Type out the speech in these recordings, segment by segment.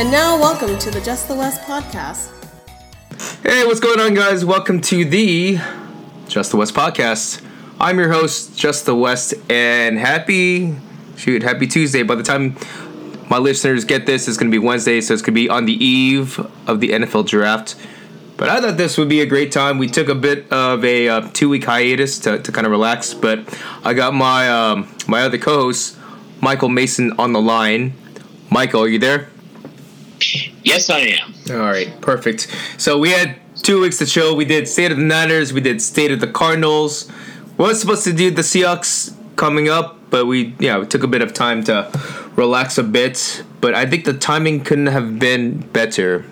And now, welcome to the Just the West podcast. Hey, what's going on, guys? Welcome to the Just the West podcast. I'm your host, Just the West, and happy shoot, happy Tuesday. By the time my listeners get this, it's going to be Wednesday, so it's going to be on the eve of the NFL draft. But I thought this would be a great time. We took a bit of a uh, two week hiatus to, to kind of relax, but I got my um, my other co host, Michael Mason, on the line. Michael, are you there? Yes, I am. All right, perfect. So we had two weeks to chill. We did State of the Niners, we did State of the Cardinals. We were supposed to do the Seahawks coming up, but we yeah we took a bit of time to relax a bit. But I think the timing couldn't have been better.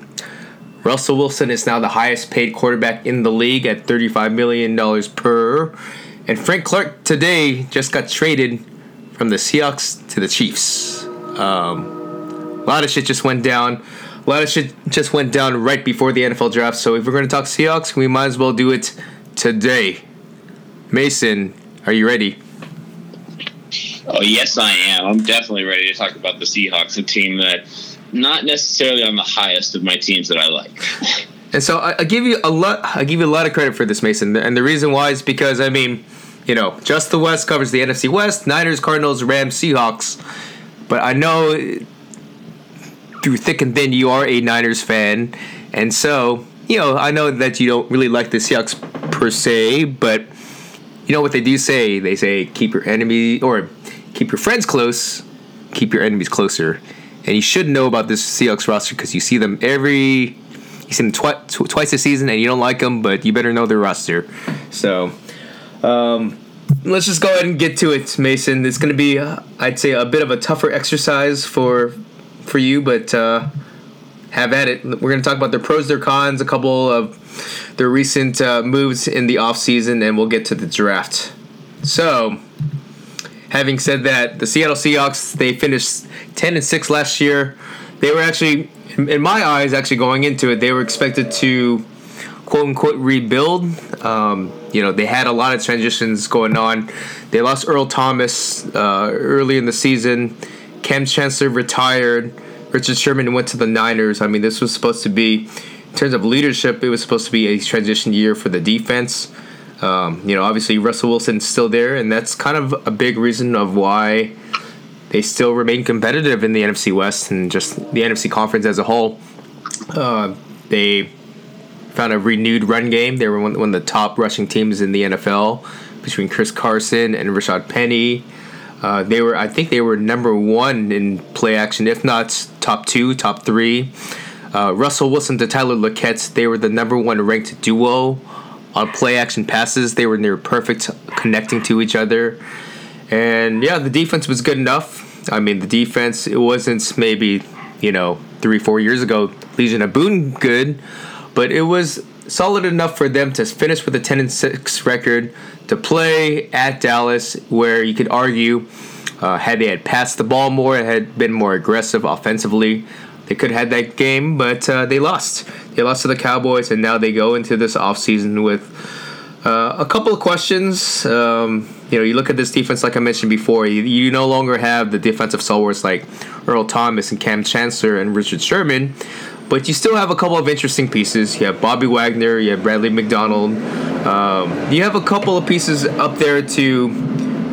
Russell Wilson is now the highest paid quarterback in the league at $35 million per. And Frank Clark today just got traded from the Seahawks to the Chiefs. Um, lot of shit just went down. A lot of shit just went down right before the NFL draft. So if we're going to talk Seahawks, we might as well do it today. Mason, are you ready? Oh, yes, I am. I'm definitely ready to talk about the Seahawks, a team that not necessarily on the highest of my teams that I like. And so I, I, give you a lot. I give you a lot of credit for this, Mason. And the reason why is because I mean, you know, just the West covers the NFC West: Niners, Cardinals, Rams, Seahawks. But I know through thick and thin, you are a Niners fan, and so you know I know that you don't really like the Seahawks per se, but you know what they do say? They say keep your enemy or keep your friends close, keep your enemies closer. And you should know about this Seahawks roster because you see them every you see them twi- tw- twice a season, and you don't like them, but you better know their roster. So, um, let's just go ahead and get to it, Mason. It's going to be, uh, I'd say, a bit of a tougher exercise for for you, but uh, have at it. We're going to talk about their pros, their cons, a couple of their recent uh, moves in the offseason, and we'll get to the draft. So, having said that, the Seattle Seahawks they finished ten and six last year. They were actually in my eyes, actually going into it, they were expected to quote unquote rebuild. Um, you know, they had a lot of transitions going on. They lost Earl Thomas uh, early in the season. Kam Chancellor retired. Richard Sherman went to the Niners. I mean, this was supposed to be, in terms of leadership, it was supposed to be a transition year for the defense. Um, you know, obviously Russell Wilson's still there, and that's kind of a big reason of why they still remain competitive in the NFC West and just the NFC conference as a whole. Uh, they found a renewed run game. They were one, one, of the top rushing teams in the NFL between Chris Carson and Rashad Penny. Uh, they were, I think, they were number one in play action, if not top two, top three. Uh, Russell Wilson to Tyler Lockett, they were the number one ranked duo on play action passes. They were near perfect connecting to each other. And yeah, the defense was good enough. I mean, the defense, it wasn't maybe, you know, three, four years ago, Legion of Boom good, but it was solid enough for them to finish with a 10 and 6 record, to play at Dallas, where you could argue, uh, had they had passed the ball more, had been more aggressive offensively, they could have had that game, but uh, they lost. They lost to the Cowboys, and now they go into this offseason with uh, a couple of questions. Um, you know, you look at this defense, like I mentioned before, you, you no longer have the defensive stalwarts like Earl Thomas and Kam Chancellor and Richard Sherman, but you still have a couple of interesting pieces. You have Bobby Wagner, you have Bradley McDougald. Um, you have a couple of pieces up there to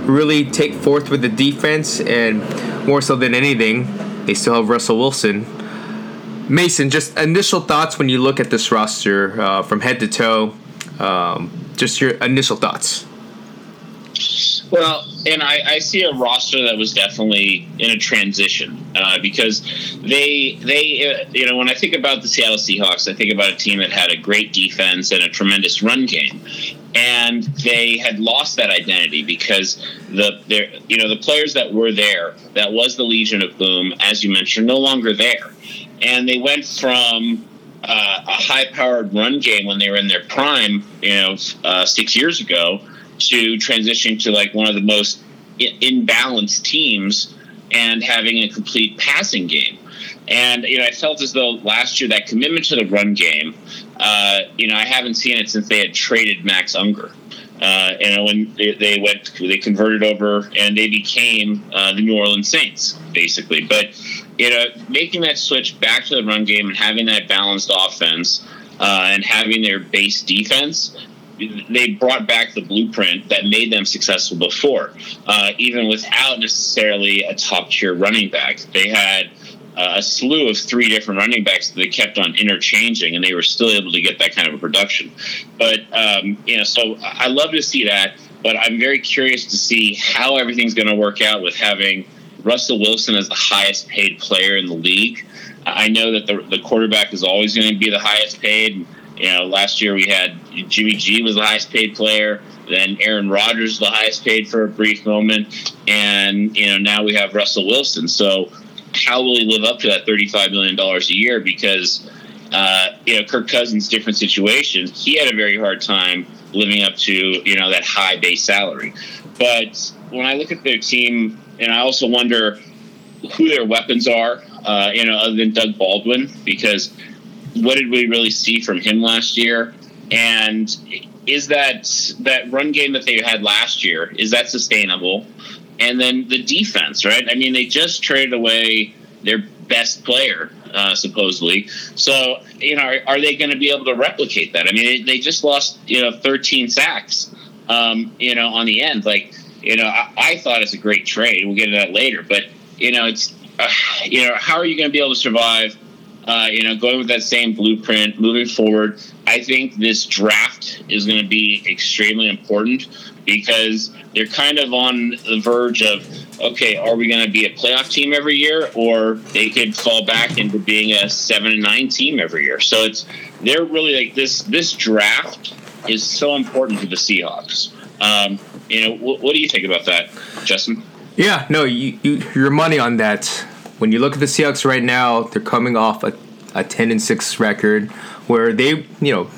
really take forth with the defense, and more so than anything, they still have Russell Wilson. Mason, just initial thoughts when you look at this roster uh, from head to toe. Um, just your initial thoughts. Well, and I, I, see a roster that was definitely in a transition uh, because they they uh, you know when I think about the Seattle Seahawks, I think about a team that had a great defense and a tremendous run game, and they had lost that identity because the their you know the players that were there that was the Legion of Boom, as you mentioned, no longer there, and they went from uh, a high-powered run game when they were in their prime, you know, uh, six years ago, to transitioning to like one of the most imbalanced teams and having a complete passing game. And you know, I felt as though last year that commitment to the run game, uh, you know, I haven't seen it since they had traded Max Unger. Uh, know, when they, they, went, they converted over and they became uh, the New Orleans Saints, basically. But you know, making that switch back to the run game and having that balanced offense uh, and having their base defense, they brought back the blueprint that made them successful before, uh, even without necessarily a top tier running back. They had uh, a slew of three different running backs that they kept on interchanging, and they were still able to get that kind of a production. But um, you know, so I love to see that. But I'm very curious to see how everything's going to work out with having Russell Wilson as the highest paid player in the league. I know that the, the quarterback is always going to be the highest paid. You know, last year we had Jimmy G was the highest paid player. Then Aaron Rodgers the highest paid for a brief moment, and you know now we have Russell Wilson. So how will he live up to that thirty-five million dollars a year? Because uh, you know Kirk Cousins, different situation. He had a very hard time living up to you know that high base salary. But when I look at their team, and I also wonder who their weapons are, uh, you know, other than Doug Baldwin, because what did we really see from him last year? And is that that run game that they had last year is that sustainable? And then the defense, right? I mean, they just traded away their best player, uh, supposedly. So, you know, are, are they going to be able to replicate that? I mean, they, just lost, you know, 13 sacks, um, you know, on the end. Like, you know, I, I, thought it's a great trade. We'll get to that later. But, you know, it's, uh, you know, how are you going to be able to survive, uh, you know, going with that same blueprint, moving forward? I think this draft is going to be extremely important because they're kind of on the verge of okay, are we going to be a playoff team every year, or they could fall back into being a seven and nine team every year? So it's they're really like this. This draft is so important to the Seahawks. Um, you know, what, what, do you think about that, Justin? Yeah, no, you, you your money on that. When you look at the Seahawks right now, they're coming off a, a ten and six record, where they you know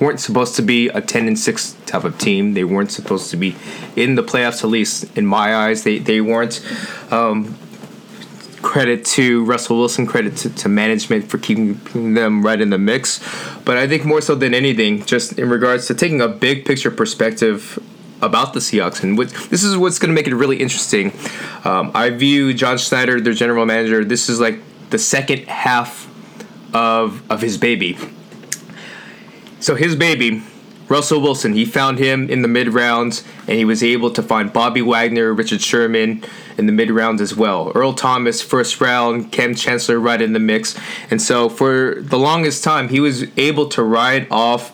weren't supposed to be a 10 and 6 type of team. They weren't supposed to be in the playoffs, at least in my eyes. They, they weren't. Um, credit to Russell Wilson, credit to, to, management for keeping them right in the mix. But I think more so than anything, just in regards to taking a big picture perspective about the Seahawks, and what, this is what's going to make it really interesting. Um, I view John Schneider, their general manager, this is like the second half of of his baby. So his baby, Russell Wilson, he found him in the mid rounds, and he was able to find Bobby Wagner, Richard Sherman in the mid rounds as well. Earl Thomas, first round, Kam Chancellor right in the mix. And so for the longest time, he was able to ride off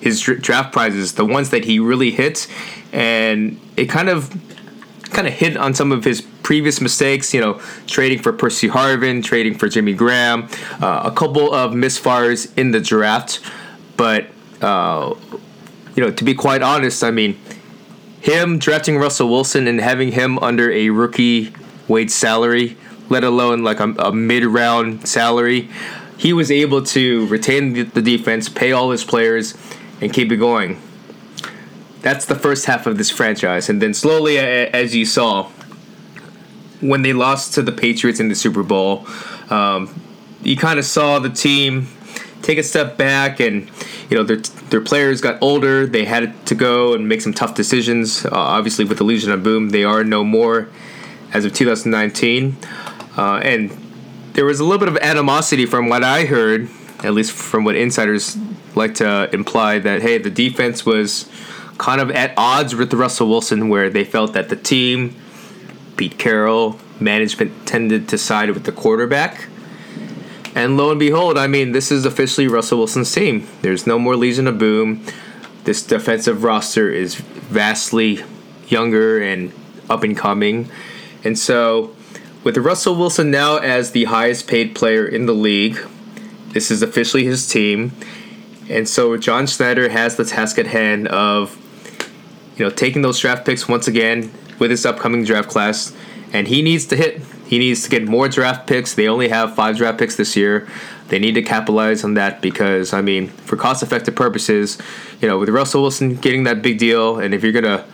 his draft prizes, the ones that he really hits, and it kind of kind of hit on some of his previous mistakes, you know, trading for Percy Harvin, trading for Jimmy Graham, uh, a couple of misfires in the draft. But uh, you know, to be quite honest, I mean, him drafting Russell Wilson and having him under a rookie wage salary, let alone like a, a mid-round salary, he was able to retain the, the defense, pay all his players, and keep it going. That's the first half of this franchise, and then slowly, as you saw, when they lost to the Patriots in the Super Bowl, um, you kind of saw the team take a step back and you know their their players got older they had to go and make some tough decisions uh, obviously with the legion of boom they are no more as of 2019 uh, and there was a little bit of animosity from what i heard at least from what insiders like to imply that hey the defense was kind of at odds with russell wilson where they felt that the team pete carroll management tended to side with the quarterback and lo and behold, I mean, this is officially Russell Wilson's team. There's no more Legion of Boom. This defensive roster is vastly younger and up and coming. And so, with Russell Wilson now as the highest paid player in the league, this is officially his team. And so, John Schneider has the task at hand of, you know, taking those draft picks once again with this upcoming draft class. And he needs to hit he needs to get more draft picks. They only have five draft picks this year. They need to capitalize on that because, I mean, for cost effective purposes, you know, with Russell Wilson getting that big deal, and if you're going to,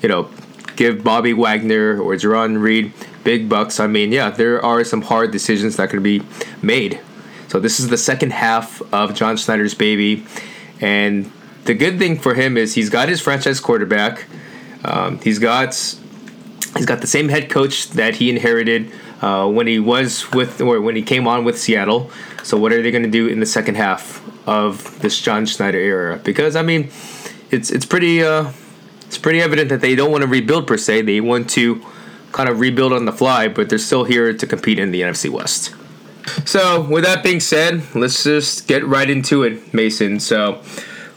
you know, give Bobby Wagner or Jarran Reed big bucks, I mean, yeah, there are some hard decisions that could be made. So this is the second half of John Schneider's baby. And the good thing for him is he's got his franchise quarterback. Um, he's got He's got the same head coach that he inherited uh, when he was with or when he came on with Seattle. So what are they going to do in the second half of this John Schneider era? Because I mean, it's it's pretty uh, it's pretty evident that they don't want to rebuild per se. They want to kind of rebuild on the fly, but they're still here to compete in the NFC West. So, with that being said, let's just get right into it, Mason. So,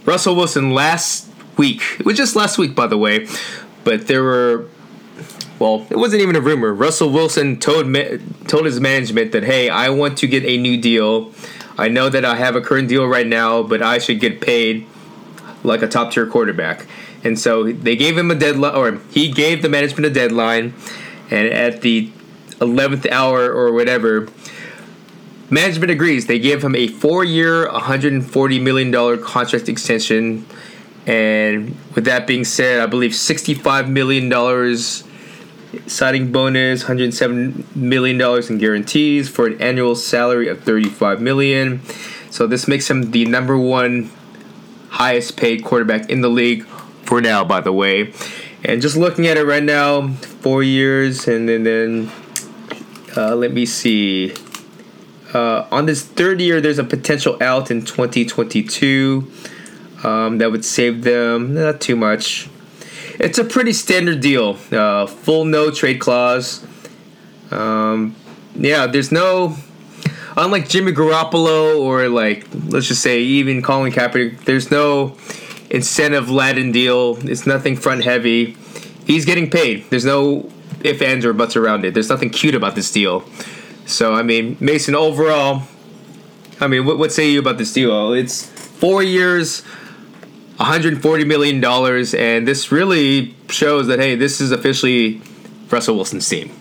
Russell Wilson last week, it was just last week, by the way, but there were, well, it wasn't even a rumor. Russell Wilson told told his management that, hey, I want to get a new deal. I know that I have a current deal right now, but I should get paid like a top tier quarterback. And so they gave him a deadline, or he gave the management a deadline, and at the 11th hour or whatever, management agrees. They give him a four year, $140 million contract extension. And with that being said, I believe $65 million signing bonus, $107 million in guarantees for an annual salary of 35 million. So this makes him the number one highest paid quarterback in the league for now, by the way. And just looking at it right now, four years, and then, then uh, let me see. Uh, on this third year, there's a potential out in 2022 um, that would save them not too much. It's a pretty standard deal. Uh, full no trade clause. Um, yeah, there's no. Unlike Jimmy Garoppolo or like let's just say even Colin Kaepernick, there's no incentive laden deal. It's nothing front heavy. He's getting paid. There's no if ands or buts around it. There's nothing cute about this deal. So I mean, Mason overall. I mean, what what say you about this deal? It's four years, 140 million dollars, and this really shows that hey, this is officially Russell Wilson's team.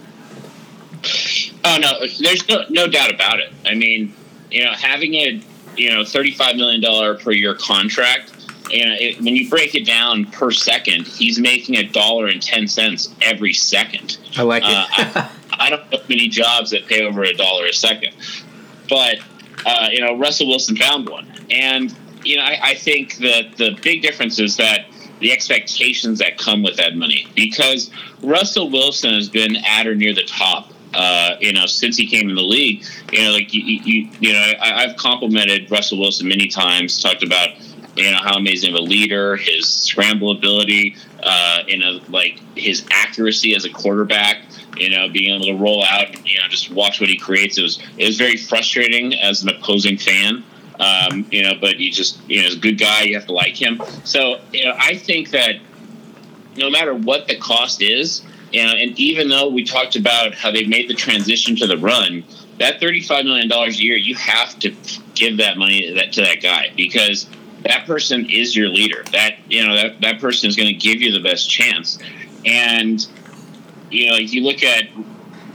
Oh no, there's no no doubt about it. I mean, you know, having a you know 35 million dollar per year contract and it, when you break it down per second, he's making a dollar and ten cents every second. I like it. uh, I, I, don't know many jobs that pay over a dollar a second, but uh, you know Russell Wilson found one, and you know I, I think that the big difference is that the expectations that come with that money. Because Russell Wilson has been at or near the top uh, you know, since he came in the league, you know, like you, you, you know, I, have complimented Russell Wilson many times, talked about you know how amazing of a leader, his scramble ability, uh, you know, like his accuracy as a quarterback. You know, being able to roll out, you know, just watch what he creates. It was it was very frustrating as an opposing fan. Um, you know, but you just you know, as a good guy, you have to like him. So you know, I think that no matter what the cost is, you know, and even though we talked about how they made the transition to the run, that thirty-five million dollars a year, you have to give that money that to that guy because that person is your leader. That you know that that person is going to give you the best chance. And you know, if you look at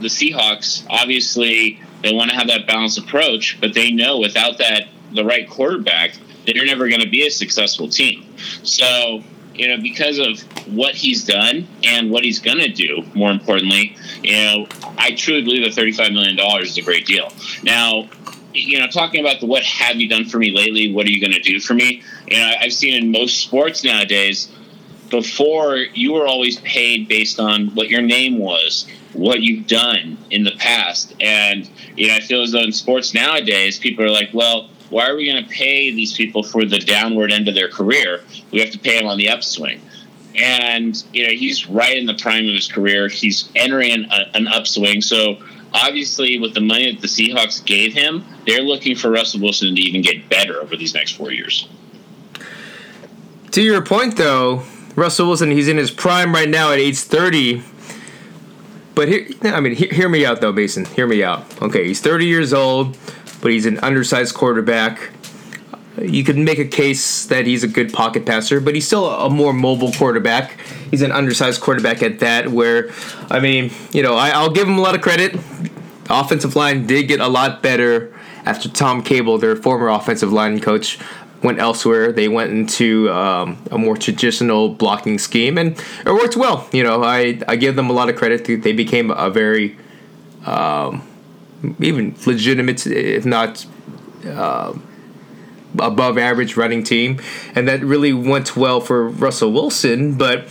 the Seahawks, obviously they want to have that balanced approach, but they know without that the right quarterback, that they're never going to be a successful team. So you know, because of what he's done and what he's going to do, more importantly, you know, I truly believe that $35 million is a great deal. Now, you know, talking about the what have you done for me lately? What are you going to do for me? You know, I've seen in most sports nowadays, before you were always paid based on what your name was, what you've done in the past. And, you know, I feel as though in sports nowadays, people are like, well, why are we going to pay these people for the downward end of their career? We have to pay them on the upswing. And, you know, he's right in the prime of his career. He's entering an, an upswing. So, obviously, with the money that the Seahawks gave him, they're looking for Russell Wilson to even get better over these next four years. To your point, though, Russell Wilson, he's in his prime right now at age 30. But here, I mean, hear, hear me out, though, Mason. Hear me out. Okay, he's 30 years old, but he's an undersized quarterback. You could make a case that he's a good pocket passer, but he's still a more mobile quarterback. He's an undersized quarterback at that, where, I mean, you know, I, I'll give him a lot of credit. Offensive line did get a lot better after Tom Cable, their former offensive line coach, went elsewhere. They went into um, a more traditional blocking scheme, and it worked well. You know, I I give them a lot of credit. They became a very um, even legitimate, if not. Uh, above average running team, and that really went well for Russell Wilson. But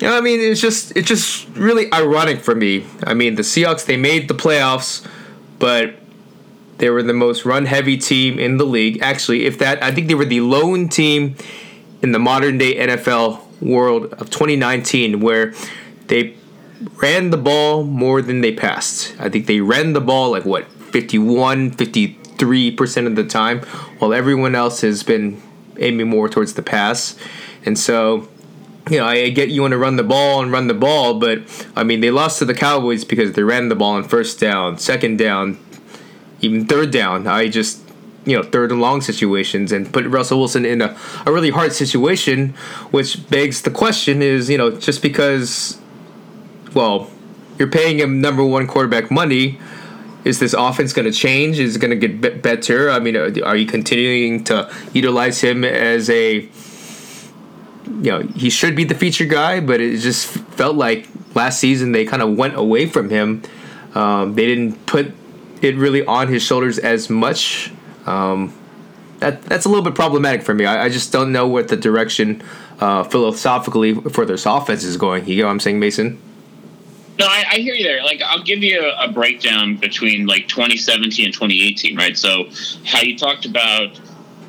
Yeah, I mean, it's just it's just really ironic for me. I mean, the Seahawks they made the playoffs, but they were the most run heavy team in the league. Actually, if that, I think they were the lone team in the modern day NFL world of 2019 where they ran the ball more than they passed. I think they ran the ball like what 51, 53% of the time, while everyone else has been aiming more towards the pass. And so you know, I get you want to run the ball and run the ball, but I mean, they lost to the Cowboys because they ran the ball on first down, second down, even third down. I just, you know, third and long situations and put Russell Wilson in a, a really hard situation, which begs the question is, you know, just because, well, you're paying him number one quarterback money, is this offense going to change? Is it going to get better? I mean, are you continuing to utilize him as a you know he should be the feature guy, but it just felt like last season they kind of went away from him. Um, they didn't put it really on his shoulders as much. Um, that that's a little bit problematic for me. I, I just don't know what the direction uh, philosophically for this offense is going. You know what I'm saying, Mason? No, I, I, hear you there. Like, I'll give you a, a, breakdown between like 2017 and 2018, right? So, how you talked about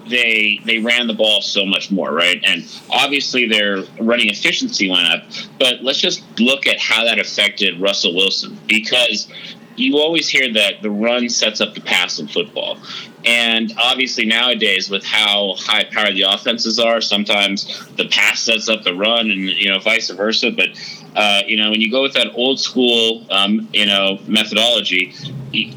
they they ran the ball so much more, right? And obviously their running efficiency went up. But let's just look at how that affected Russell Wilson because you always hear that the run sets up the pass in football. And obviously nowadays with how high powered the offenses are, sometimes the pass sets up the run and you know vice versa. But uh, you know, when you go with that old school um, you know methodology, the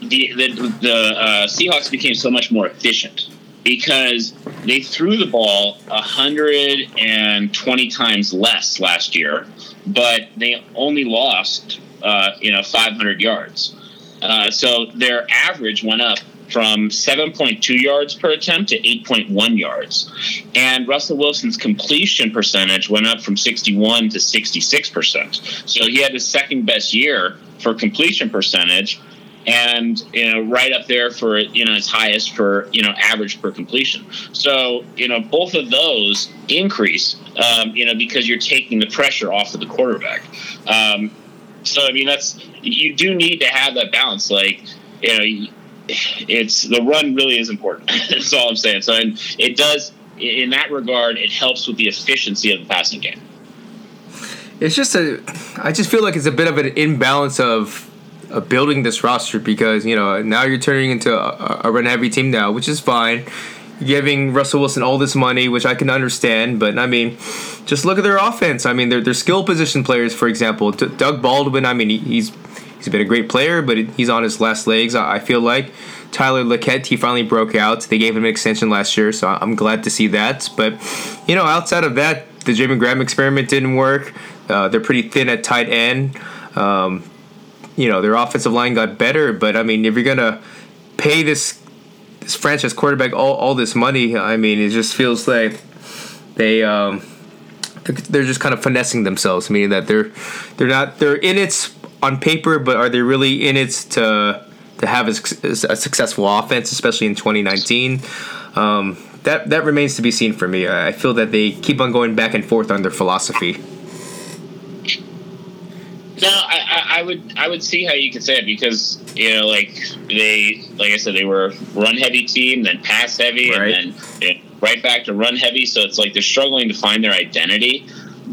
the, the uh, Seahawks became so much more efficient because they threw the ball 120 times less last year, but they only lost, uh, you know, 500 yards. Uh, so their average went up from 7.2 yards per attempt to 8.1 yards. And Russell Wilson's completion percentage went up from 61 to 66%. So he had his second best year for completion percentage and you know right up there for you know its highest for you know average per completion. So you know both of those increase um, you know because you're taking the pressure off of the quarterback. Um, so I mean that's you do need to have that balance. Like you know it's the run really is important. that's all I'm saying. So and it does in that regard it helps with the efficiency of the passing game. It's just a I just feel like it's a bit of an imbalance of building this roster because you know now you're turning into a, a run heavy team now, which is fine. Giving Russell Wilson all this money, which I can understand, but I mean, just look at their offense. I mean, their their skill position players, for example, D- Doug Baldwin. I mean, he, he's he's been a great player, but he's on his last legs. I, I feel like Tyler Lockett, he finally broke out. They gave him an extension last year, so I'm glad to see that. But you know, outside of that, the Jimmy Graham experiment didn't work. Uh, they're pretty thin at tight end. Um, you know their offensive line got better, but I mean if you're gonna pay this this franchise quarterback all, all this money, I mean it just feels like they um, they're just kind of finessing themselves, meaning that they're they're not they're in it on paper, but are they really in it to to have a, a successful offense, especially in 2019? Um, that that remains to be seen for me. I feel that they keep on going back and forth on their philosophy. No, I, I, would I would see how you could say it because you know like they like I said they were run heavy team then pass heavy right. and then you know, right back to run heavy so it's like they're struggling to find their identity.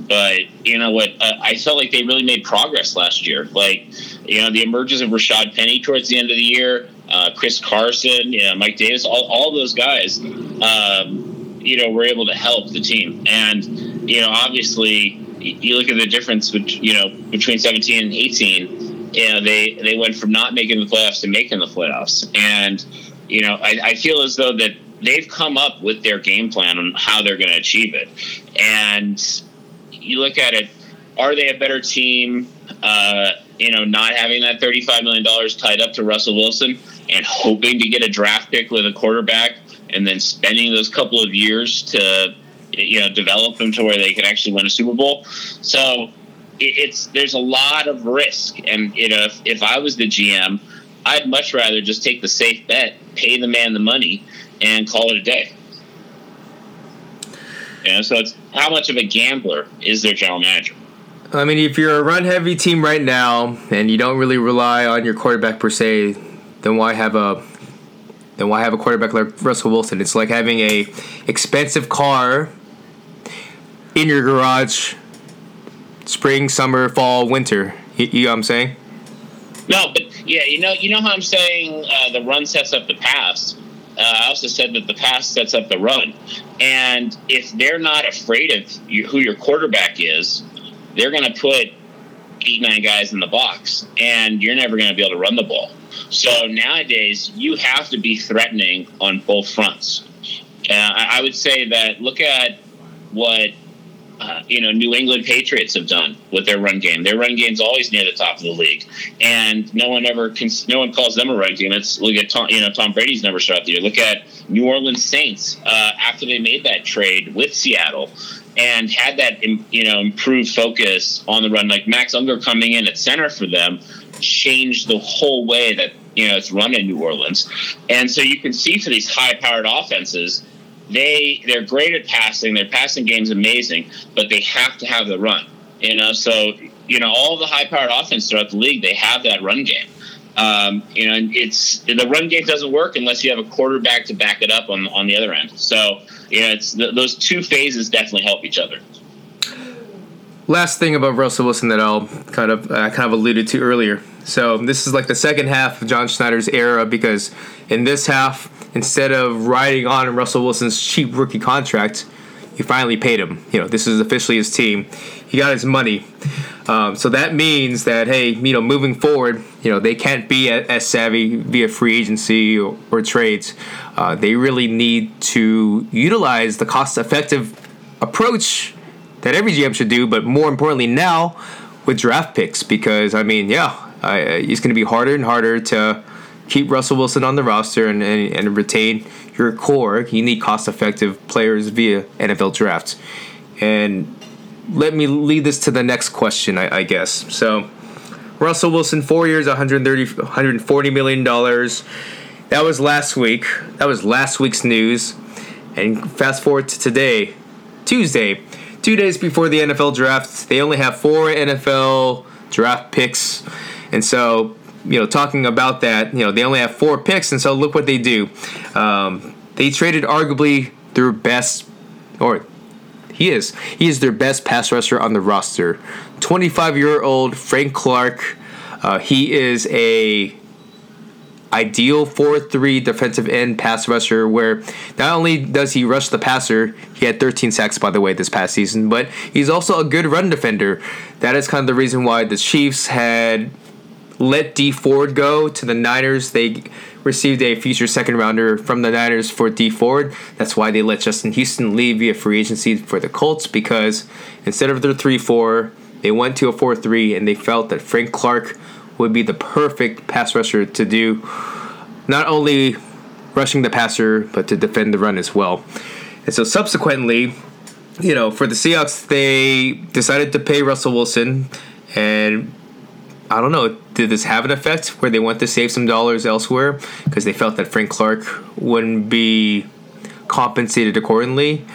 But you know what? Uh, I felt like they really made progress last year. Like you know the emergence of Rashad Penny towards the end of the year, uh, Chris Carson, you know, Mike Davis, all, all those guys. Um, you know, were able to help the team, and you know, obviously, you look at the difference, between, you know, between 17 and 18. You know, they they went from not making the playoffs to making the playoffs, and you know, I, I feel as though that they've come up with their game plan on how they're going to achieve it. And you look at it, are they a better team? Uh, you know, not having that $35 million tied up to Russell Wilson and hoping to get a draft pick with a quarterback and then spending those couple of years to you know develop them to where they can actually win a Super Bowl. So it's there's a lot of risk, and you know if, if I was the GM, I'd much rather just take the safe bet, pay the man the money, and call it a day. Know, so it's how much of a gambler is their general manager? I mean, if you're a run heavy team right now and you don't really rely on your quarterback per se, then why have a then why have a quarterback like Russell Wilson? It's like having a expensive car in your garage, spring, summer, fall, winter. You, you know what I'm saying? No, but yeah, you know, you know how I'm saying uh, the run sets up the pass. Uh, I also said that the pass sets up the run, and if they're not afraid of you, who your quarterback is, they're going to put eight nine guys in the box, and you're never going to be able to run the ball. So nowadays, you have to be threatening on both fronts. Uh, I would say that look at what uh, you know New England Patriots have done with their run game. Their run game's always near the top of the league, and no one ever cons- no one calls them a run game. It's look at Tom, you know Tom Brady's never started the year. Look at New Orleans Saints uh, after they made that trade with Seattle and had that you know improved focus on the run. Like Max Unger coming in at center for them changed the whole way that you know it's run in New Orleans, and so you can see for these high-powered offenses they they're great at passing. Their passing game's amazing, but they have to have the run. You know, so you know all the high-powered offense throughout the league, they have that run game. Um, you know, it's the run game doesn't work unless you have a quarterback to back it up on on the other end. So you know, it's those two phases definitely help each other. Last thing about Russell Wilson that I'll kind of uh, kind of alluded to earlier. So this is like the second half of John Schneider's era because in this half instead of riding on Russell Wilson's cheap rookie contract, he finally paid him. You know, this is officially his team. He got his money. Um, so that means that hey, you know, moving forward, you know, they can't be as savvy via free agency or, or trades. Uh, they really need to utilize the cost-effective approach that every GM should do, but more importantly now with draft picks because I mean, yeah, it's going to be harder and harder to keep Russell Wilson on the roster and, and, and retain your core. You need cost effective players via NFL drafts. And let me lead this to the next question, I, I guess. So, Russell Wilson, four years, 130, 140 million dollars. That was last week. That was last week's news. And fast forward to today, Tuesday, two days before the NFL draft. They only have four NFL draft picks, and so you know, talking about that, you know, they only have four picks, and so look what they do. Um, they traded arguably their best, or he is, he is their best pass rusher on the roster. 25 year old Frank Clark. Uh, he is a ideal 4-3 defensive end pass rusher where not only does he rush the passer, he had 13 sacks by the way this past season, but he's also a good run defender. That is kind of the reason why the Chiefs had let Dee Ford go to the Niners. They received a future second rounder from the Niners for Dee Ford. That's why they let Justin Houston leave via free agency for the Colts because instead of their 3 4, they went to a 4 3 and they felt that Frank Clark would be the perfect pass rusher to do not only rushing the passer, but to defend the run as well. And so subsequently, you know, for the Seahawks, they decided to pay Russell Wilson and I don't know. Did this have an effect where they want to save some dollars elsewhere because they felt that Frank Clark wouldn't be compensated accordingly?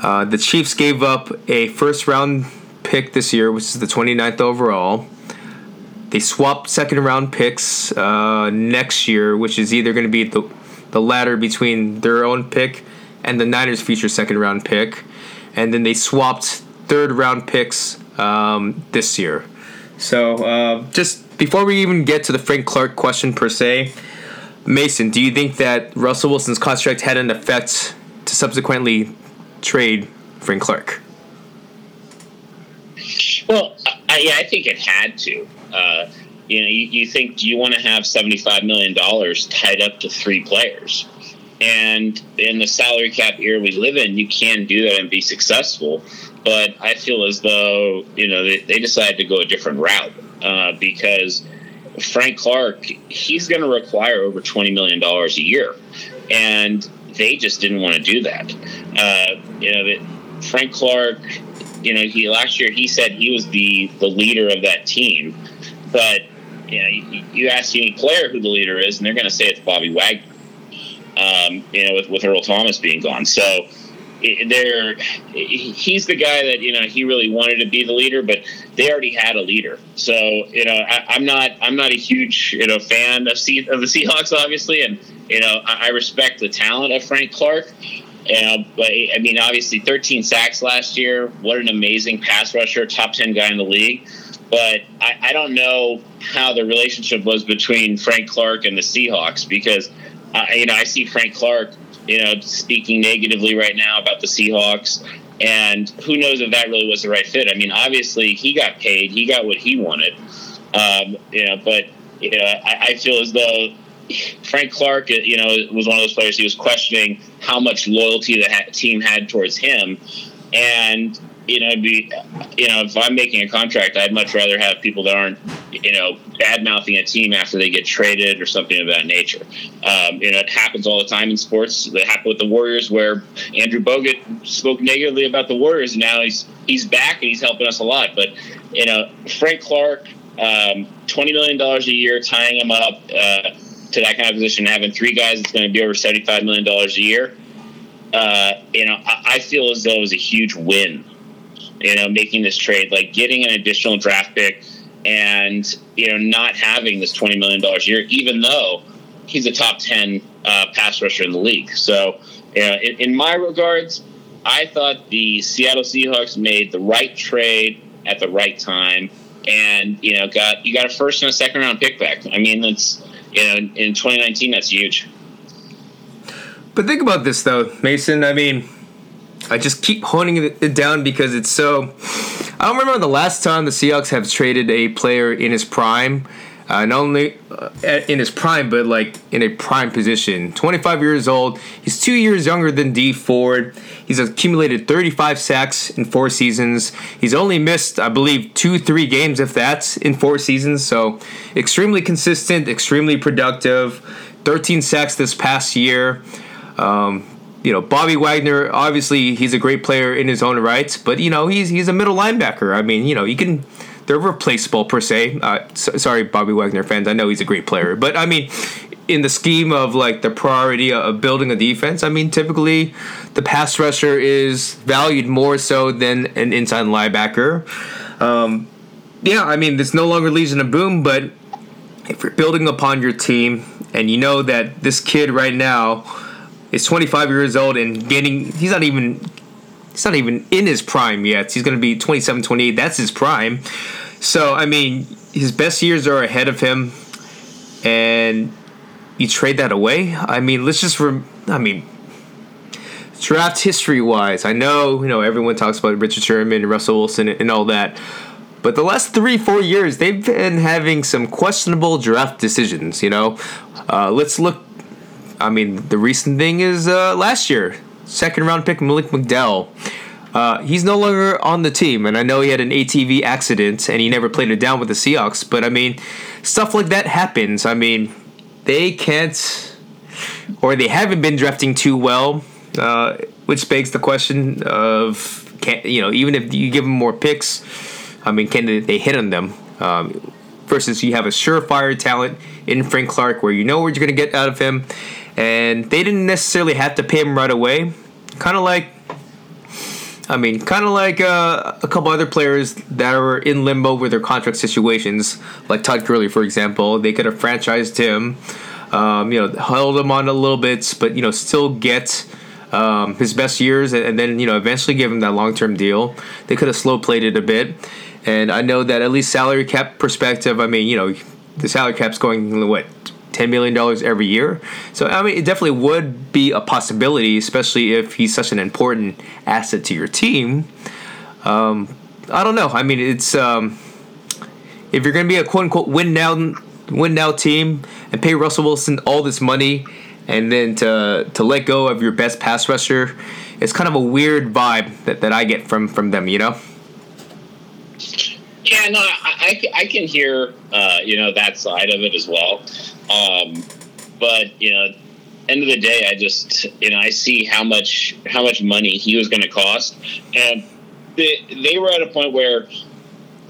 Uh, the Chiefs gave up a first round pick this year, which is the 29th overall. They swapped second round picks uh, next year, which is either going to be the, the between their own pick and the Niners' future second round pick. And then they swapped third round picks um, this year. So, uh, just before we even get to the Frank Clark question per se, Mason, do you think that Russell Wilson's contract had an effect to subsequently trade Frank Clark? Well, I, yeah, I think it had to. Uh, you know, you, you think do you want to have seventy-five million dollars tied up to three players? And in the salary cap era we live in, you can do that and be successful. But I feel as though you know they, they decided to go a different route uh, because Frank Clark he's going to require over twenty million dollars a year, and they just didn't want to do that. Uh, you know, Frank Clark, you know, he last year he said he was the the leader of that team, but you know, you, you ask any player who the leader is, and they're going to say it's Bobby Wagner. Um, you know, with, with Earl Thomas being gone, so they're he's the guy that you know he really wanted to be the leader, but they already had a leader. So you know I, am not I'm not a huge you know fan of C, of the Seahawks, obviously, and you know I, I respect the talent of Frank Clark. You know, but I mean, obviously, 13 sacks last year. What an amazing pass rusher, top 10 guy in the league. But I, I don't know how the relationship was between Frank Clark and the Seahawks because, uh, you know, I see Frank Clark you know, speaking negatively right now about the Seahawks. And who knows if that really was the right fit? I mean, obviously he got paid, he got what he wanted. Um, you know, but you know, I, I feel as though Frank Clark, you know, was one of those players. He was questioning how much loyalty the team had towards him, and you know, be, you know, if I'm making a contract, I'd much rather have people that aren't, you know, bad mouthing a team after they get traded or something of that nature. Um, you know, it happens all the time in sports. It happened with the Warriors, where Andrew Bogut spoke negatively about the Warriors, and now he's he's back and he's helping us a lot. But you know, Frank Clark, um, twenty million dollars a year, tying him up uh, to that kind of position, having three guys that's going to be over seventy five million dollars a year. Uh, you know, I, I feel as though it was a huge win you know, making this trade, like getting an additional draft pick and, you know, not having this $20 million a year, even though he's a top 10 uh, pass rusher in the league. So, you know, in, in my regards, I thought the Seattle Seahawks made the right trade at the right time and, you know, got, you got a first and a second round pick back. I mean, that's, you know, in 2019, that's huge. But think about this, though, Mason. I mean, I just keep honing it down because it's so. I don't remember the last time the Seahawks have traded a player in his prime. Uh, not only uh, in his prime, but like in a prime position. 25 years old. He's two years younger than Dee Ford. He's accumulated 35 sacks in four seasons. He's only missed, I believe, two, three games, if that's, in four seasons. So extremely consistent, extremely productive. 13 sacks this past year. Um, you know, Bobby Wagner, obviously he's a great player in his own rights, but you know, he's he's a middle linebacker. I mean, you know, you can they're replaceable per se. Uh, so, sorry, Bobby Wagner fans. I know he's a great player, but I mean, in the scheme of like the priority of building a defense, I mean, typically the pass rusher is valued more so than an inside linebacker. Um, yeah, I mean, it's no longer Legion of Boom, but if you're building upon your team and you know that this kid right now is 25 years old and getting he's not even he's not even in his prime yet. He's going to be 27, 28. That's his prime. So I mean, his best years are ahead of him, and you trade that away. I mean, let's just rem- I mean. Draft history wise, I know you know everyone talks about Richard Sherman, Russell Wilson, and all that, but the last three, four years, they've been having some questionable draft decisions. You know, uh, let's look I mean, the recent thing is uh, last year, second round pick Malik McDowell. Uh, he's no longer on the team, and I know he had an ATV accident and he never played it down with the Seahawks. But I mean, stuff like that happens. I mean, they can't, or they haven't been drafting too well, uh, which begs the question of, can you know, even if you give them more picks, I mean, can they hit on them? Um, versus you have a surefire talent in Frank Clark where you know what you're going to get out of him and they didn't necessarily have to pay him right away. Kind of like, I mean, kind of like uh, a couple other players that are in limbo with their contract situations, like Todd Gurley, for example. They could have franchised him, um, you know, held him on a little bit, but you know, still get. Um, his best years, and then you know eventually give him that long term deal. They could have slow played it a bit, and I know that at least salary cap perspective. I mean, you know, the salary cap's going what ten million dollars every year. So I mean, it definitely would be a possibility, especially if he's such an important asset to your team. Um, I don't know. I mean, it's um, if you're going to be a quote unquote win now win now team and pay Russell Wilson all this money, and then to to let go of your best pass rusher, it's kind of a weird vibe that, that I get from from them. You know. Yeah, no, I, I, I can hear uh, you know that side of it as well. Um, but you know, end of the day, I just you know I see how much how much money he was going to cost, and they they were at a point where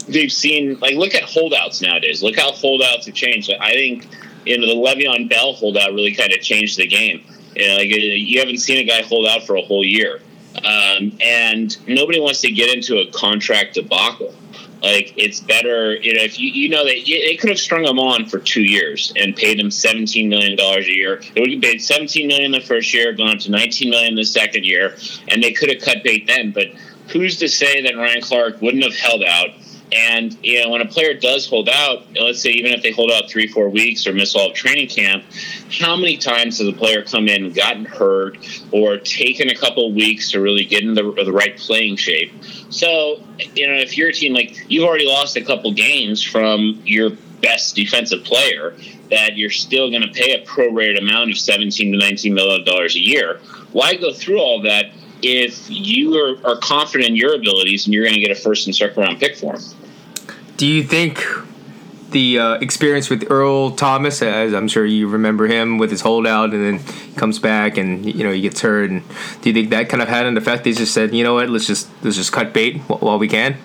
they've seen like look at holdouts nowadays. Look how holdouts have changed. I think you know the Le'Veon Bell holdout really kind of changed the game. You know, like you haven't seen a guy hold out for a whole year. um, and nobody wants to get into a contract debacle. Like it's better, you know, if you you know that they could have strung him on for two years and paid him seventeen million dollars a year. It would have paid seventeen million the first year, gone up to nineteen million the second year, and they could have cut bait then. But who's to say that Ryan Clark wouldn't have held out? And you know, when a player does hold out, let's say even if they hold out three, four weeks or miss all of training camp, how many times has a player come in, gotten hurt, or taken a couple weeks to really get in the, the right playing shape? So, you know, if you're a team like you've already lost a couple games from your best defensive player, that you're still going to pay a prorated amount of 17 to 19 million dollars a year. Why go through all that if you are, are confident in your abilities and you're going to get a first and second round pick for him? Do you think the uh, experience with Earl Thomas, as I'm sure you remember him with his holdout, and then he comes back and you know he gets hurt, and do you think that kind of had an effect? They just said, you know what, let's just let's just cut bait while we can.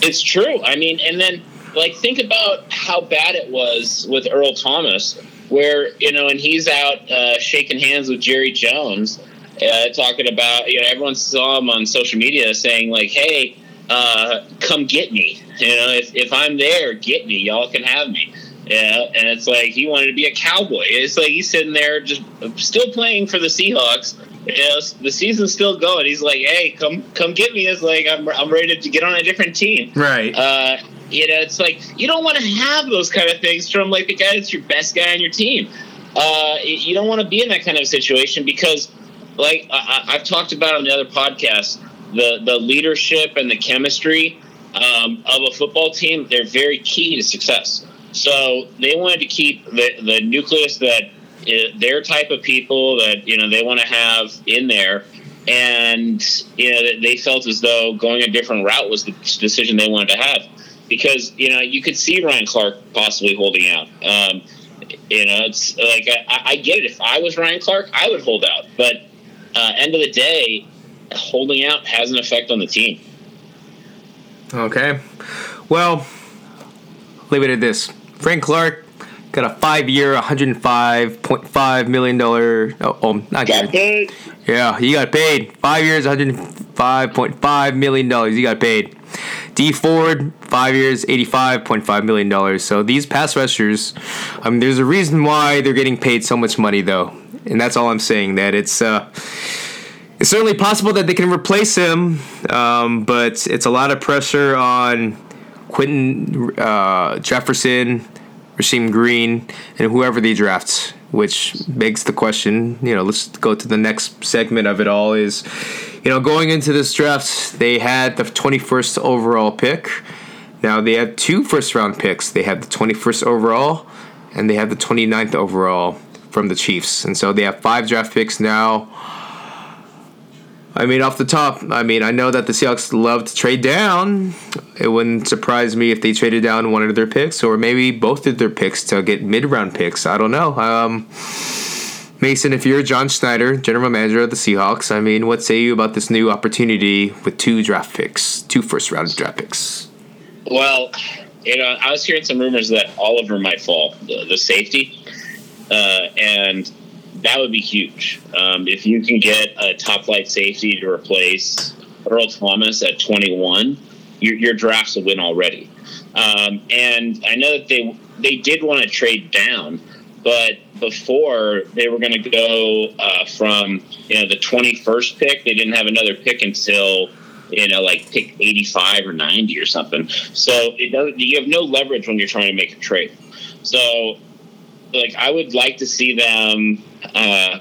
It's true. I mean, and then like think about how bad it was with Earl Thomas, where you know, and he's out uh, shaking hands with Jerry Jones, uh, talking about you know everyone saw him on social media saying like, hey uh, come get me. You know, if, if I'm there, get me. Y'all can have me. Yeah, and it's like he wanted to be a cowboy. It's like he's sitting there just still playing for the Seahawks. You know, the season's still going. He's like, "Hey, come come get me." It's like I'm I'm ready to get on a different team. Right. Uh, you know, it's like you don't want to have those kind of things from like the guy that's your best guy on your team. Uh, you don't want to be in that kind of situation because, like I, I've talked about on the other podcast, the the leadership and the chemistry um, of a football team they're very key to success. So they wanted to keep the the nucleus that uh, their type of people that you know they want to have in there, and you know they felt as though going a different route was the decision they wanted to have because you know you could see Ryan Clark possibly holding out. Um, you know, it's like I, I, get it. If I was Ryan Clark, I would hold out. But uh, end of the day, holding out has an effect on the team. Okay. Well, leave it at this. Frank Clark got a five-year, $105.5 million. Oh, oh not got paid. Yeah, he got paid. Five years, $105.5 million. He got paid. Dee Ford, five years, $85.5 million. So these pass rushers, I mean, there's a reason why they're getting paid so much money, though. And that's all I'm saying, that it's... Uh, it's certainly possible that they can replace him, um, but it's a lot of pressure on Quinton uh, Jefferson, Rasheem Green, and whoever they draft. Which begs the question, you know, let's go to the next segment of it all is, you know, going into this draft, they had the 21st overall pick. Now they have two first round picks. They have the 21st overall and they have the 29th overall from the Chiefs. And so they have five draft picks now. I mean, off the top, I mean, I know that the Seahawks love to trade down. It wouldn't surprise me if they traded down one of their picks or maybe both of their picks to get mid round picks. I don't know. Um, Mason, if you're John Schneider, general manager of the Seahawks, I mean, what say you about this new opportunity with two draft picks, two first round draft picks? Well, you know, I was hearing some rumors that Oliver might fall, the, the safety. Uh, and that would be huge. Um, if you can get a top flight safety to replace Earl Thomas at 21, your, your draft's a win already. Um, and I know that they they did want to trade down, but before they were going to go uh, from you know the 21st pick, they didn't have another pick until you know like pick 85 or 90 or something. So it doesn't. You have no leverage when you're trying to make a trade. So like I would like to see them, uh,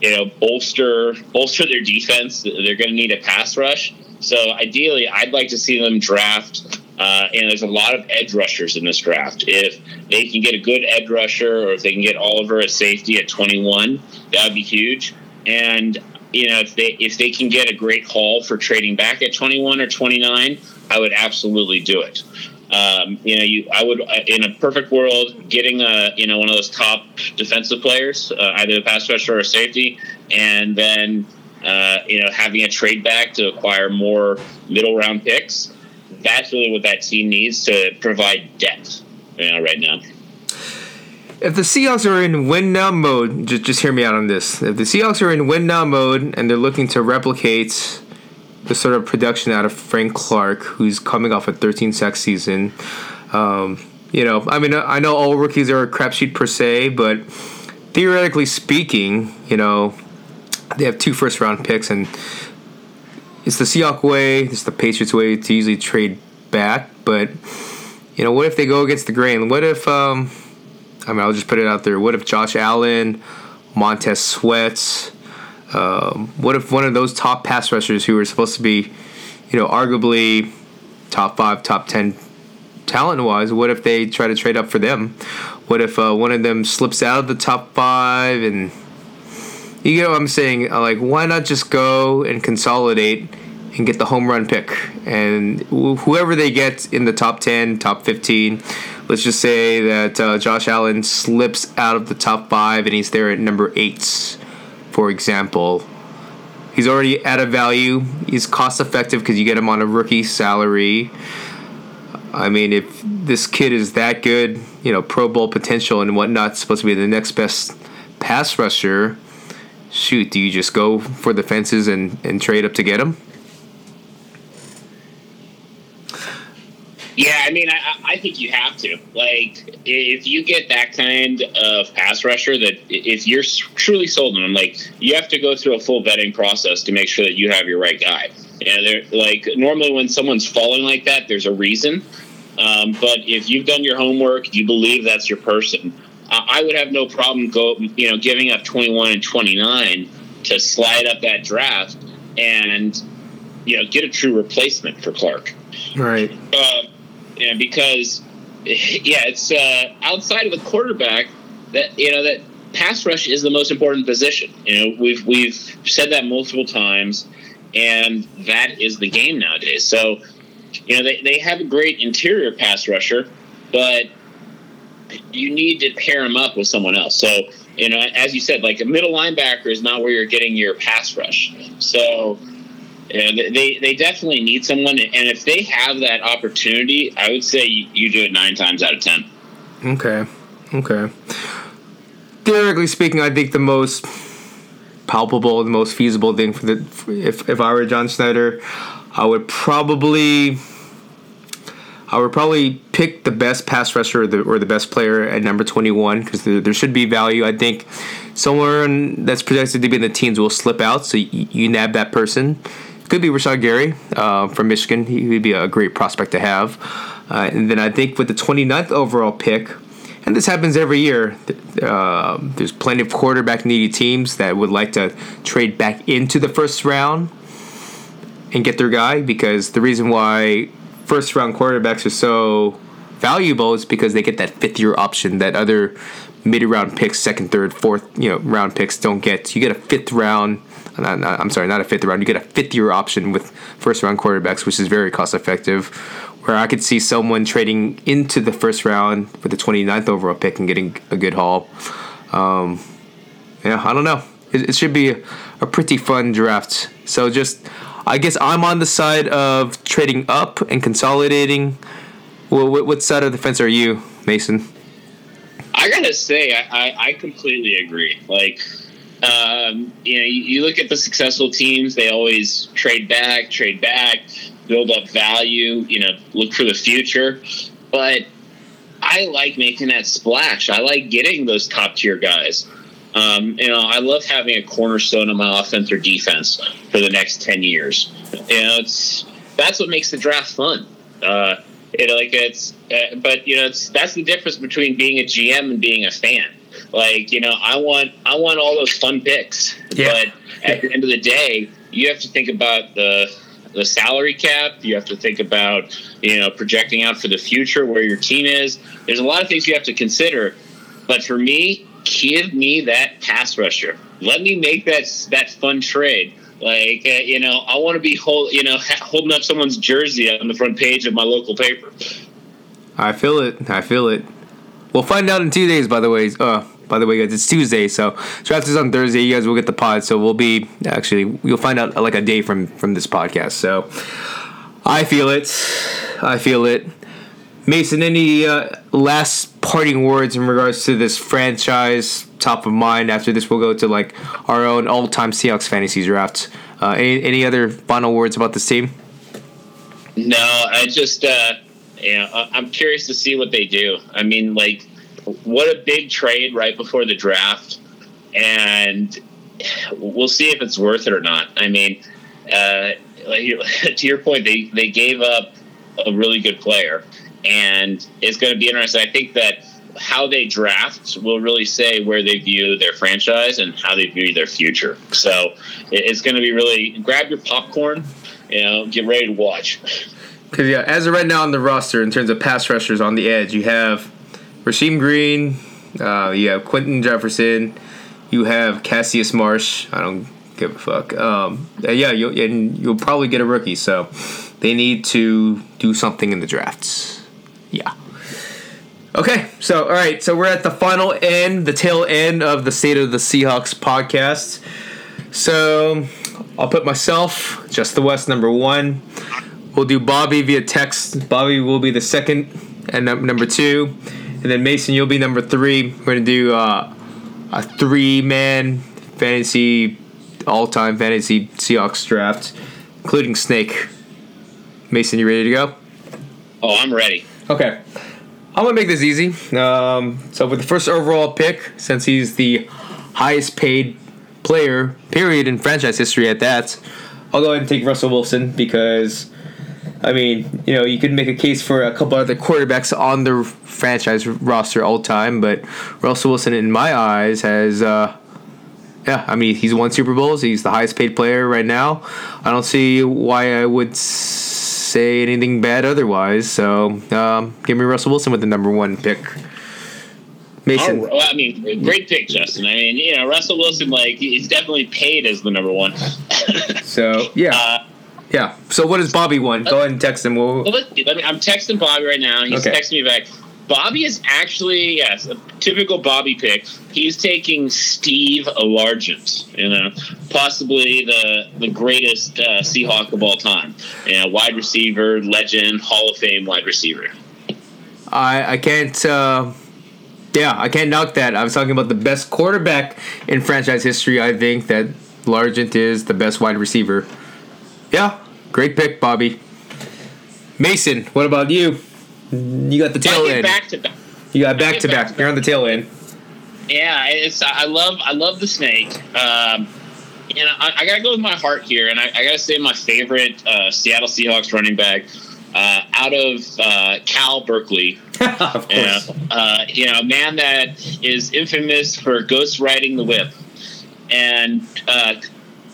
you know, bolster bolster their defense. They're going to need a pass rush. So ideally, I'd like to see them draft. Uh, and there's a lot of edge rushers in this draft. If they can get a good edge rusher, or if they can get Oliver at safety at 21, that would be huge. And you know, if they if they can get a great haul for trading back at 21 or 29, I would absolutely do it. Um, you know, you I would in a perfect world getting a you know one of those top defensive players, uh, either a pass rusher or a safety, and then uh, you know having a trade back to acquire more middle round picks. That's really what that team needs to provide depth. You know, right now. if the Seahawks are in win now mode, just just hear me out on this. If the Seahawks are in win now mode and they're looking to replicate the sort of production out of Frank Clark, who's coming off a 13 sack season, um, you know, I mean, I know all rookies are a crapshoot per se, but theoretically speaking, you know, they have two first round picks, and it's the Seahawk way, it's the Patriots way to usually trade back, but you know, what if they go against the grain? What if um, I mean, I'll just put it out there. What if Josh Allen, Montez Sweat, um, what if one of those top pass rushers who are supposed to be, you know, arguably top five, top ten talent wise, what if they try to trade up for them? What if uh, one of them slips out of the top five and you get what I'm saying? Uh, like, why not just go and consolidate and get the home run pick? And wh- whoever they get in the top 10, top 15, let's just say that uh, Josh Allen slips out of the top five and he's there at number eight, for example. He's already at a value. He's cost effective because you get him on a rookie salary. I mean, if this kid is that good, you know, Pro Bowl potential and whatnot, supposed to be the next best pass rusher, shoot, do you just go for the fences and, and trade up to get him? Yeah, I mean, I, I think you have to. Like, if you get that kind of pass rusher, that if you're truly sold on them, like, you have to go through a full vetting process to make sure that you have your right guy. And they're like normally when someone's falling like that, there's a reason. Um, but if you've done your homework, you believe that's your person. I would have no problem go, you know, giving up 21 and 29 to slide up that draft and you know get a true replacement for Clark. Right. Uh, and because yeah, it's uh, outside of the quarterback that you know that pass rush is the most important position. You know, we've we've said that multiple times, and that is the game nowadays. So, you know, they, they have a great interior pass rusher, but you need to pair him up with someone else. So, you know, as you said, like a middle linebacker is not where you're getting your pass rush. So, know, they they definitely need someone, and if they have that opportunity, I would say you, you do it nine times out of ten. Okay, okay. Theoretically speaking, I think the most palpable, the most feasible thing for the if if I were John Schneider, I would probably I would probably pick the best pass rusher or the, or the best player at number 21 because there, there, should be value. I think someone that's projected to be in the teens will slip out, so you, you nab that person. Could be Rashan Gary uh, from Michigan. He would be a great prospect to have. Uh, and then I think with the 29th overall pick, and this happens every year, uh, there's plenty of quarterback needy teams that would like to trade back into the first round and get their guy because the reason why first round quarterbacks are so valuable is because they get that fifth year option that other mid round picks, second, third, fourth, you know, round picks don't get. You get a fifth round. Not, not, I'm sorry, not a fifth round. You get a fifth year option with first round quarterbacks, which is very cost effective. Where I could see someone trading into the first round with the 29th overall pick and getting a good haul. Um, yeah, I don't know. It, it should be a, a pretty fun draft. So just I guess I'm on the side of trading up and consolidating. Well, what, what side of the fence are you, Mason? I gotta say, I, I, I completely agree. Like, um, you know, you, you, look at the successful teams; they always trade back, trade back, build up value. You know, look for the future. But I like making that splash. I like getting those top tier guys. Um, you know, I love having a cornerstone of my offense or defense for the next ten years. You know, it's that's what makes the draft fun. Uh, it like it's, uh, but you know, it's that's the difference between being a GM and being a fan. Like, you know, I want I want all those fun picks, yeah. but at the end of the day, you have to think about the the salary cap. You have to think about you know projecting out for the future where your team is. There's a lot of things you have to consider. But for me, give me that pass rusher. Let me make that that fun trade. Like uh, you know, I want to be hold, you know holding up someone's jersey on the front page of my local paper. I feel it. I feel it. We'll find out in two days. By the way, uh, by the way, guys, it's Tuesday, so draft is on Thursday. You guys will get the pod, so we'll be actually you'll find out like a day from from this podcast. So I feel it. I feel it. Mason, any uh, last parting words in regards to this franchise? Top of mind. After this, we'll go to like our own all-time Seahawks fantasy draft. Uh, any any other final words about this team? No, I just uh, I'm curious to see what they do. I mean, like, what a big trade right before the draft, and we'll see if it's worth it or not. I mean, uh, to your point, they they gave up a really good player, and it's going to be interesting. I think that how they draft will really say where they view their franchise and how they view their future. So it's going to be really grab your popcorn, you know, get ready to watch. Because yeah, as of right now on the roster, in terms of pass rushers on the edge, you have Rasheem Green, uh, you have Quinton Jefferson, you have Cassius Marsh. I don't give a fuck. Um, yeah, you'll, and you'll probably get a rookie. So they need to do something in the drafts. Yeah. Okay, so all right, so we're at the final end, the tail end of the State of the Seahawks podcast. So I'll put myself, just the West, number one. We'll do Bobby via text. Bobby will be the second and number two, and then Mason, you'll be number three. We're gonna do uh, a three-man fantasy, all-time fantasy Seahawks draft, including Snake. Mason, you ready to go? Oh, I'm ready. Okay. I'm gonna make this easy. Um, so with the first overall pick, since he's the highest paid player, period, in franchise history at that, I'll go ahead and take Russell Wilson because, I mean, you know, you could make a case for a couple other quarterbacks on the franchise roster all time, but Russell Wilson, in my eyes, has. Uh, yeah, I mean, he's won Super Bowls. He's the highest paid player right now. I don't see why I would say anything bad otherwise. So, um, give me Russell Wilson with the number one pick. Mason. Right. Well, I mean, great pick, Justin. I mean, you know, Russell Wilson, like, he's definitely paid as the number one. So, yeah. Uh, yeah. So, what does Bobby want? Go ahead and text him. We'll, well, let, let me, I'm texting Bobby right now. He's Okay. texting me back. Bobby is actually, yes, a typical Bobby pick. He's taking Steve Largent, you know, possibly the the greatest uh, Seahawk of all time. You know, wide receiver, legend, Hall of Fame wide receiver. I, I can't. Uh, yeah, I can't knock that. I was talking about the best quarterback in franchise history. I think that Largent is the best wide receiver. Yeah, great pick, Bobby. Mason, what about you? You got the tail end. back to back. You got back to back back. You're on the tail end. Yeah, it's I love I love the snake. Um, you know, I, I gotta go with my heart here, and I, I gotta say my favorite uh, Seattle Seahawks running back uh, out of uh, Cal Berkeley. of course. uh, you know, a man that is infamous for ghost riding the whip and uh,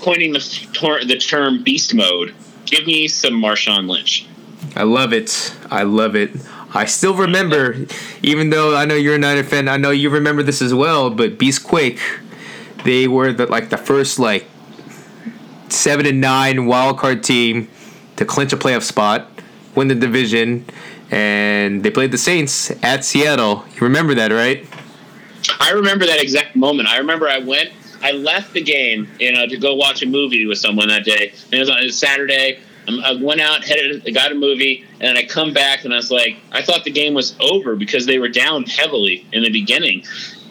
coining the, tor- the term beast mode. Give me some Marshawn Lynch. I love it. I love it. I still remember, even though I know you're a Niner fan, I know you remember this as well. But Beast Quake, they were the like the first like seven and nine wild card team to clinch a playoff spot, win the division, and they played the Saints at Seattle. You remember that, right? I remember that exact moment. I remember I went, I left the game, you know, to go watch a movie with someone that day. And it was on it was Saturday. I went out, headed, got a movie, and then I come back and I was like, I thought the game was over because they were down heavily in the beginning.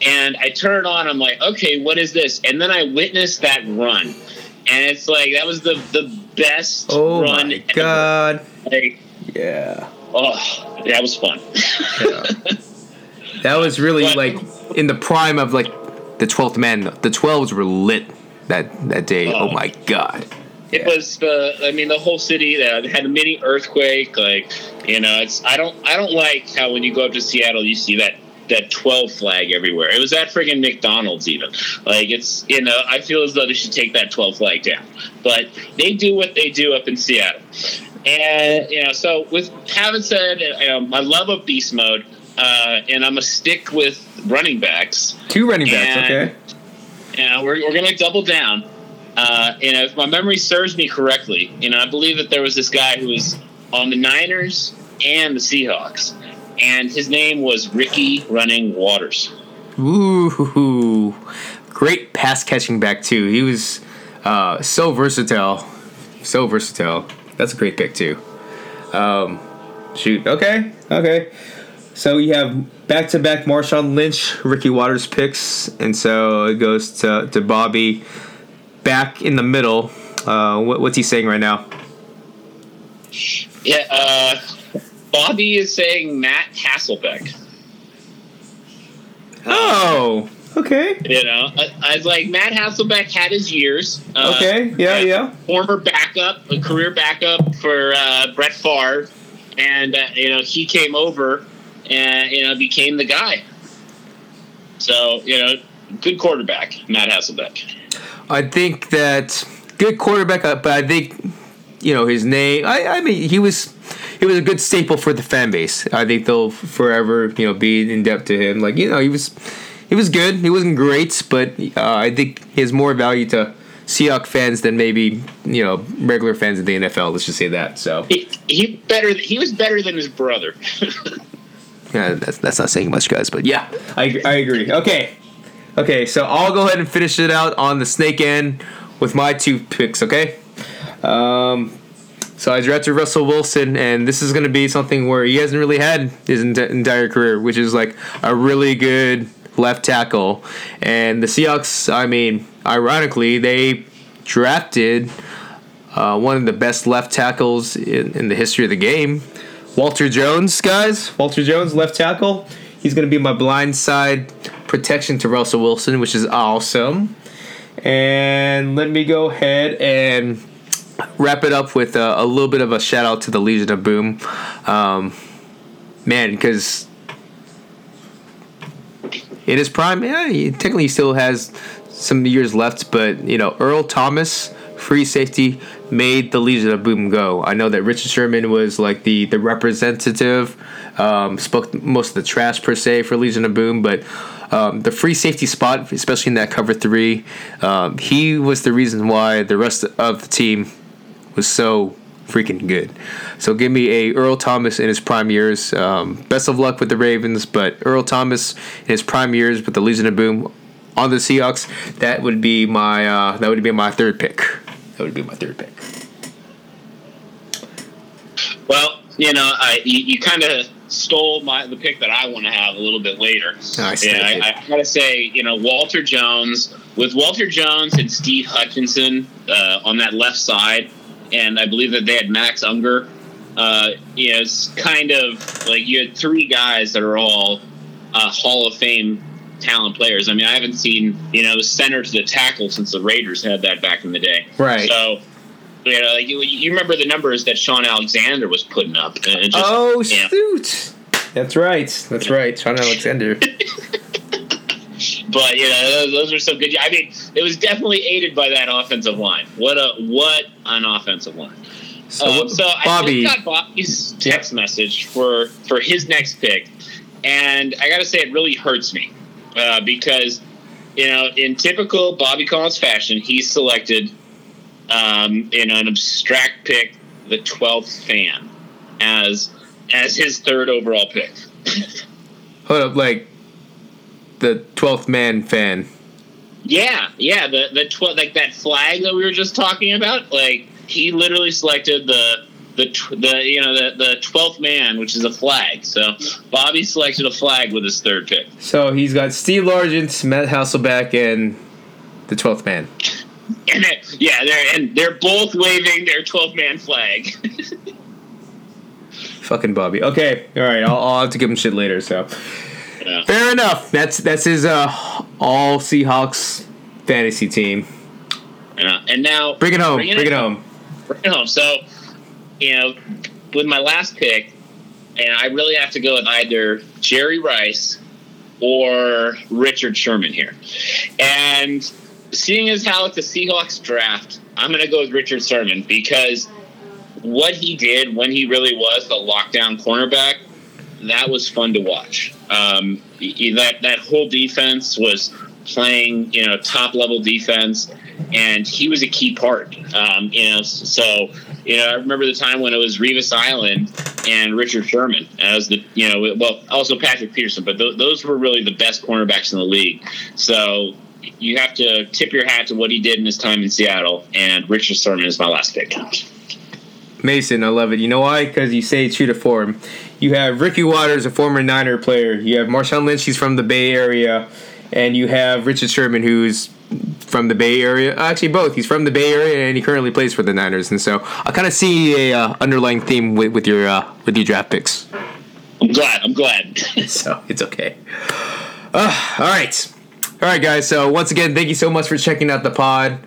And I turn it on. I'm like, okay, what is this? And then I witnessed that run, and it's like that was the the best Oh run. my god! Like, Yeah, oh, that was fun. that was really But- like in the prime of like the twelfth man. The twelves were lit that that day. Oh, Oh. my god! It was the, I mean, the whole city uh, had a mini earthquake. Like, you know, it's I don't I don't like how when you go up to Seattle, you see that that twelve flag everywhere. It was at friggin' McDonald's even. Like, it's you know, I feel as though they should take that twelve flag down. But they do what they do up in Seattle, and you know, so with having said, you know, I love a beast mode, uh, and I'm a stick with running backs. Two running backs. And- okay. You know, we're, we're going to double down. Uh, know, if my memory serves me correctly, you know, I believe that there was this guy who was on the Niners and the Seahawks, and his name was Ricky Running Watters. Ooh, great pass catching back too. He was uh, so versatile, so versatile. That's a great pick too. Um, shoot, okay, Okay. So we have back to back Marshawn Lynch, Ricky Watters picks, and so it goes to, to Bobby back in the middle. Uh, what, what's he saying right now? Yeah, uh, Bobby is saying Matt Hasselbeck. Oh, okay. You know, I, I was like, Matt Hasselbeck had his years. Uh, Okay, yeah, yeah. Former backup, a career backup for uh, Brett Favre, and uh, you know he came over and you know became the guy. So you know, good quarterback, Matt Hasselbeck. I think that good quarterback, uh, but I think you know his name. I, I mean, he was he was a good staple for the fan base. I think they'll forever you know be in debt to him. Like you know, he was he was good. He wasn't great, but uh, I think he has more value to Seahawks fans than maybe you know regular fans of the NFL. Let's just say that. So He, he better. He was better than his brother. yeah, that's that's not saying much, guys. But yeah, I I agree. Okay, okay. So I'll go ahead and finish it out on the snake end with my two picks. Okay. Um, so I drafted Russell Wilson, and this is going to be something where he hasn't really had his ent- entire career, which is like a really good left tackle. And the Seahawks, I mean, ironically, they drafted uh, one of the best left tackles in, in the history of the game, Walter Jones, guys. Walter Jones, left tackle. He's going to be my blind side protection to Russell Wilson, which is awesome. And let me go ahead and wrap it up with a, a little bit of a shout out to the Legion of Boom. Um, man, because in his prime, yeah, he technically still has some years left, but you know, Earl Thomas, free safety, made the Legion of Boom go. I know that Richard Sherman was like the the representative, um, spoke most of the trash per se for Legion of Boom, but. Um, the free safety spot, especially in that cover three, um, he was the reason why the rest of the team was so freaking good. So give me a Earl Thomas in his prime years. Um, best of luck with the Ravens, but Earl Thomas in his prime years with the Legion of Boom on the Seahawks. That would be my uh, that would be my third pick. That would be my third pick. well, you know, I you, you kind of stole my the pick that I want to have a little bit later. Nice, Yeah. I, I gotta say, you know, Walter Jones with Walter Jones and Steve Hutchinson uh, on that left side, and I believe that they had Max Unger. Uh, you know, it's kind of like you had three guys that are all uh, Hall of Fame talent players. I mean, I haven't seen you know the center to the tackle since the Raiders had that back in the day. Right. So. You know, like you, you remember the numbers that Shaun Alexander was putting up. And just, oh yeah. shoot! That's right. That's right. Shaun Alexander. But you know, those, those are some good. I mean, it was definitely aided by that offensive line. What a what an offensive line. So, Um, so Bobby, I got Bobby's text message for for his next pick, and I got to say it really hurts me uh, because you know in typical Bobby Collins fashion, he selected um, in an abstract pick the twelfth fan as as his third overall pick. hold up, like the twelfth man fan. Yeah, yeah, the the tw- like that flag that we were just talking about. Like he literally selected the the tw- the you know the the twelfth man, which is a flag. So Bobby selected a flag with his third pick. So he's got Steve Largent, Matt Hasselbeck, and the twelfth man. And they yeah, they're and they're both waving their twelve man flag. Fucking Bobby. Okay, all right. I'll, I'll have to give him shit later. So Yeah. fair enough. That's that's his uh, all Seahawks fantasy team. Uh, and now Bring it home. Bring it home. Bring it home. So you know, with my last pick, and I really have to go with either Jerry Rice or Richard Sherman here. And seeing as how it's a Seahawks draft, I'm going to go with Richard Sherman because what he did when he really was the lockdown cornerback, that was fun to watch. Um, that that whole defense was playing, you know, top level defense, and he was a key part. Um, you know, so you know, I remember the time when it was Revis Island and Richard Sherman as the, you know, well, also Patrick Peterson, but th- those were really the best cornerbacks in the league. So you have to tip your hat to what he did in his time in Seattle, and Richard Sherman is my last pick. Mason, I love it. You know why? Because you say true to form. You have Ricky Watters, a former Niner player. You have Marshawn Lynch, he's from the Bay Area. And you have Richard Sherman, who's from the Bay Area. Actually, both. He's from the Bay Area, and he currently plays for the Niners. And so I kind of see a uh, underlying theme with, with your uh, with your draft picks. I'm glad. I'm glad. so it's okay. Uh, all right, all right, guys. So once again, thank you so much for checking out the pod.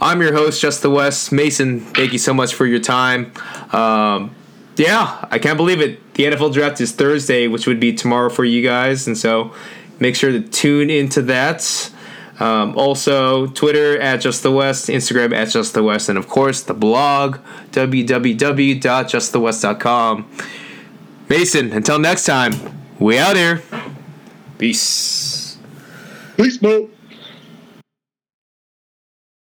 I'm your host, Just the West Mason. Thank you so much for your time. Um, yeah, I can't believe it. The NFL draft is Thursday, which would be tomorrow for you guys, and so make sure to tune into that. Um, also, Twitter at Just the West, Instagram at Just the West, and of course the blog www.justthewest.com. Mason, until next time, we out here. Peace. Peace, Mo.